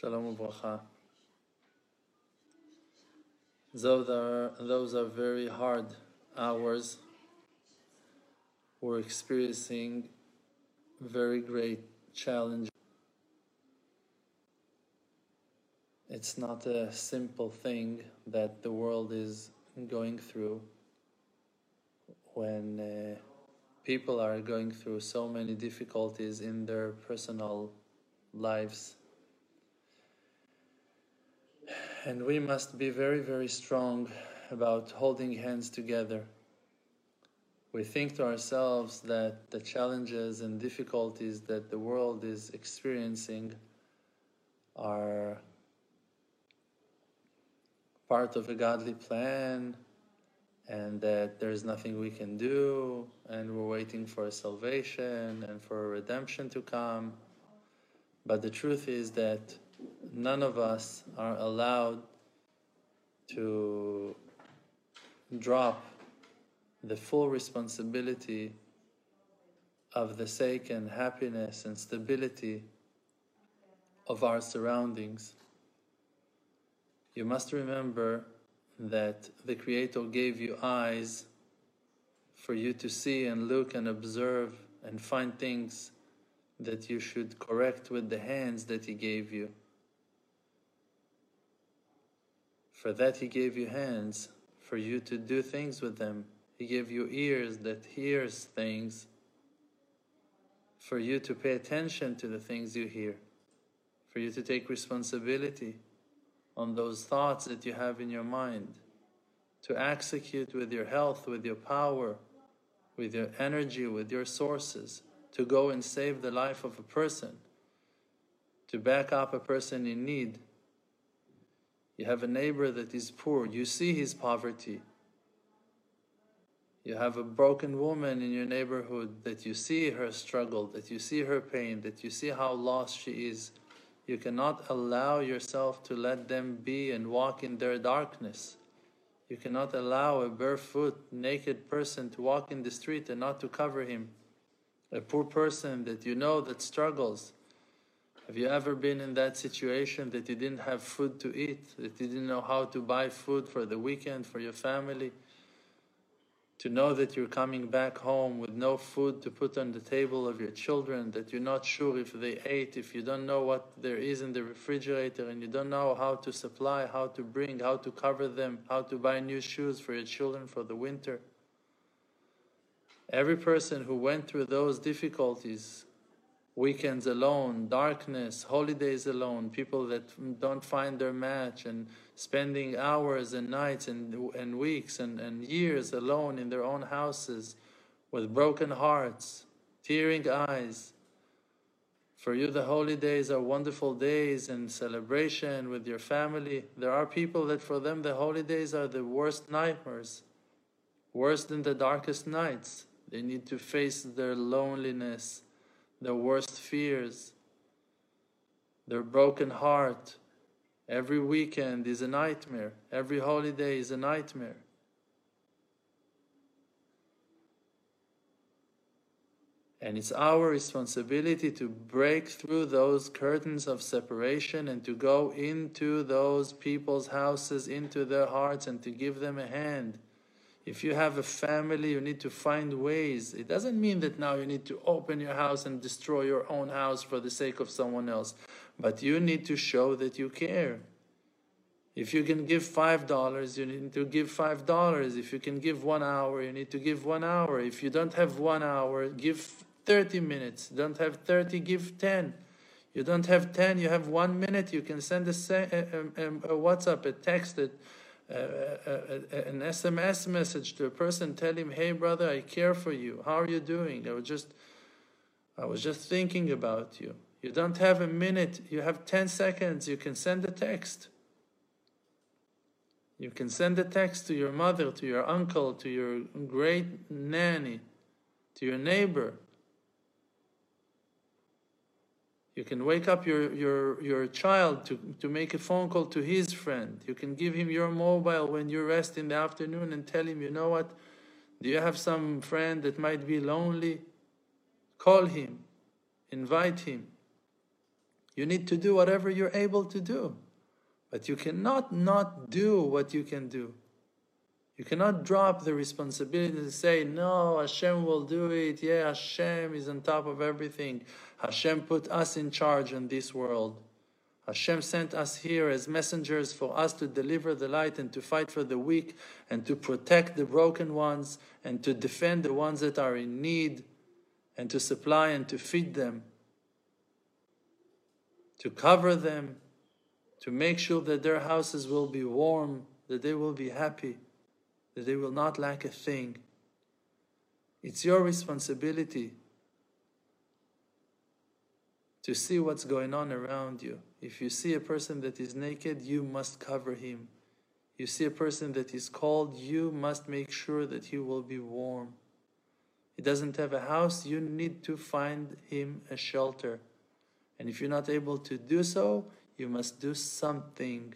Shalom Ubracha. Those are, those are very hard hours. We're experiencing very great challenge. It's not a simple thing that the world is going through when uh, people are going through so many difficulties in their personal lives. And we must be very, very strong about holding hands together. We think to ourselves that the challenges and difficulties that the world is experiencing are part of a godly plan and that there's nothing we can do and we're waiting for salvation and for redemption to come. But the truth is that none of us are allowed to drop the full responsibility of the sake and happiness and stability of our surroundings. You must remember that the Creator gave you eyes for you to see and look and observe and find things that you should correct with the hands that He gave you. For that He gave you hands, for you to do things with them. He gave you ears that hears things, for you to pay attention to the things you hear, for you to take responsibility on those thoughts that you have in your mind, to execute with your health, with your power, with your energy, with your sources, to go and save the life of a person, to back up a person in need. You have a neighbor that is poor, you see his poverty. You have a broken woman in your neighborhood that you see her struggle, that you see her pain, that you see how lost she is. You cannot allow yourself to let them be and walk in their darkness. You cannot allow a barefoot, naked person to walk in the street and not to cover him. A poor person that you know that struggles. Have you ever been in that situation that you didn't have food to eat, that you didn't know how to buy food for the weekend for your family? to know that you're coming back home with no food to put on the table of your children, that you're not sure if they ate, if you don't know what there is in the refrigerator, and you don't know how to supply, how to bring, how to cover them, how to buy new shoes for your children for the winter. Every person who went through those difficulties weekends alone, darkness, holidays alone, people that don't find their match and spending hours and nights and, and weeks and, and years alone in their own houses with broken hearts, tearing eyes. For you, the holy days are wonderful days and celebration with your family. There are people that for them the holidays are the worst nightmares, worse than the darkest nights. They need to face their loneliness their worst fears, their broken heart. Every weekend is a nightmare, every holiday is a nightmare. And it's our responsibility to break through those curtains of separation and to go into those people's houses, into their hearts, and to give them a hand if you have a family, you need to find ways. It doesn't mean that now you need to open your house and destroy your own house for the sake of someone else. But you need to show that you care. If you can give $5, you need to give $5. If you can give one hour, you need to give one hour. If you don't have one hour, give 30 minutes. Don't have 30, give 10. You don't have 10, you have one minute, you can send a, a, a, a WhatsApp, a text, that an SMS message to a person, tell him, "Hey, brother, I care for you. How are you doing? I was just, I was just thinking about you. You don't have a minute. You have ten seconds. You can send a text. You can send a text to your mother, to your uncle, to your great nanny, to your neighbor. You can wake up your, your, your child to, to make a phone call to his friend. You can give him your mobile when you rest in the afternoon and tell him, you know what? Do you have some friend that might be lonely? Call him, invite him. You need to do whatever you're able to do. But you cannot not do what you can do. You cannot drop the responsibility to say, no, Hashem will do it. Yeah, Hashem is on top of everything. Hashem put us in charge in this world. Hashem sent us here as messengers for us to deliver the light and to fight for the weak and to protect the broken ones and to defend the ones that are in need and to supply and to feed them, to cover them, to make sure that their houses will be warm, that they will be happy, that they will not lack a thing. It's your responsibility to see what's going on around you. If you see a person that is naked, you must cover him. You see a person that is cold, you must make sure that he will be warm. He doesn't have a house, you need to find him a shelter. And if you're not able to do so, you must do something.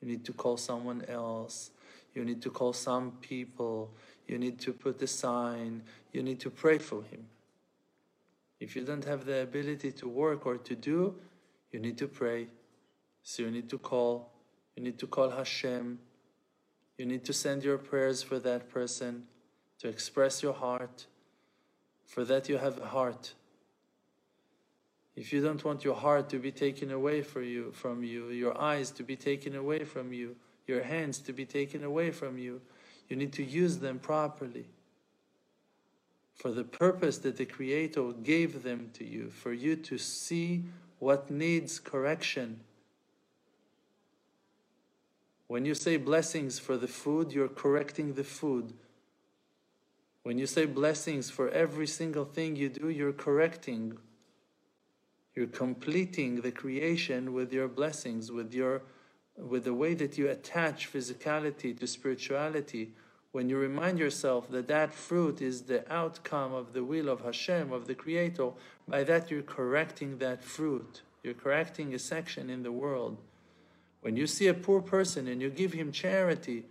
You need to call someone else. You need to call some people. You need to put a sign. You need to pray for him. If you don't have the ability to work or to do, you need to pray. So you need to call. You need to call Hashem. You need to send your prayers for that person, to express your heart. For that you have a heart. If you don't want your heart to be taken away from you, from you, your eyes to be taken away from you, your hands to be taken away from you, you need to use them properly for the purpose that the Creator gave them to you, for you to see what needs correction. When you say blessings for the food, you're correcting the food. When you say blessings for every single thing you do, you're correcting. You're completing the creation with your blessings, with your with the way that you attach physicality to spirituality, when you remind yourself that that fruit is the outcome of the will of Hashem, of the Creator, by that you're correcting that fruit. You're correcting a section in the world. When you see a poor person and you give him charity,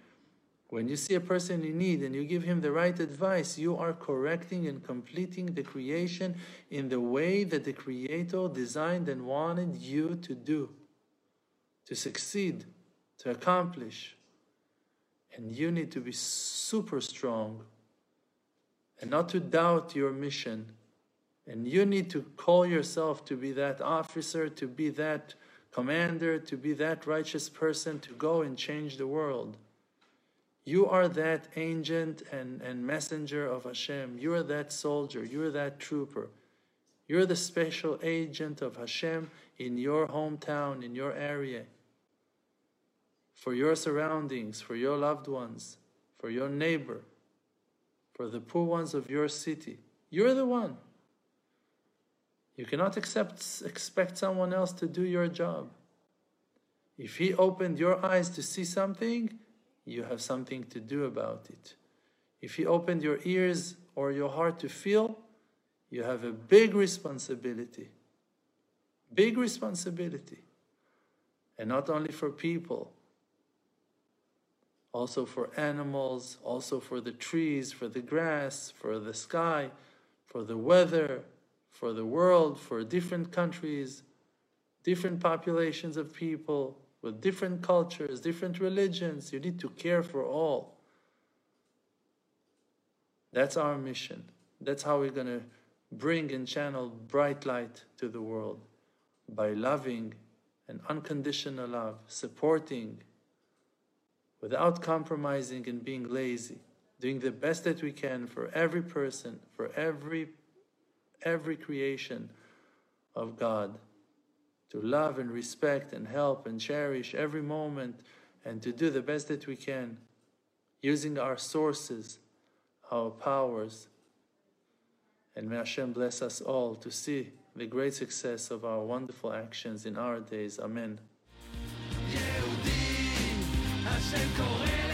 when you see a person in need and you give him the right advice, you are correcting and completing the creation in the way that the Creator designed and wanted you to do, to succeed, to accomplish. And you need to be super strong and not to doubt your mission. And you need to call yourself to be that officer, to be that commander, to be that righteous person, to go and change the world. You are that agent and, and messenger of Hashem. You are that soldier. You are that trooper. You're the special agent of Hashem in your hometown, in your area for your surroundings, for your loved ones, for your neighbor, for the poor ones of your city. You're the one. You cannot accept, expect someone else to do your job. If he opened your eyes to see something, you have something to do about it. If he opened your ears or your heart to feel, you have a big responsibility. Big responsibility. And not only for people, also for animals, also for the trees, for the grass, for the sky, for the weather, for the world, for different countries, different populations of people with different cultures, different religions. You need to care for all. That's our mission. That's how we're going to bring and channel bright light to the world by loving and unconditional love, supporting without compromising and being lazy, doing the best that we can for every person, for every every creation of God, to love and respect and help and cherish every moment and to do the best that we can, using our sources, our powers. And may Hashem bless us all to see the great success of our wonderful actions in our days. Amen. שקורא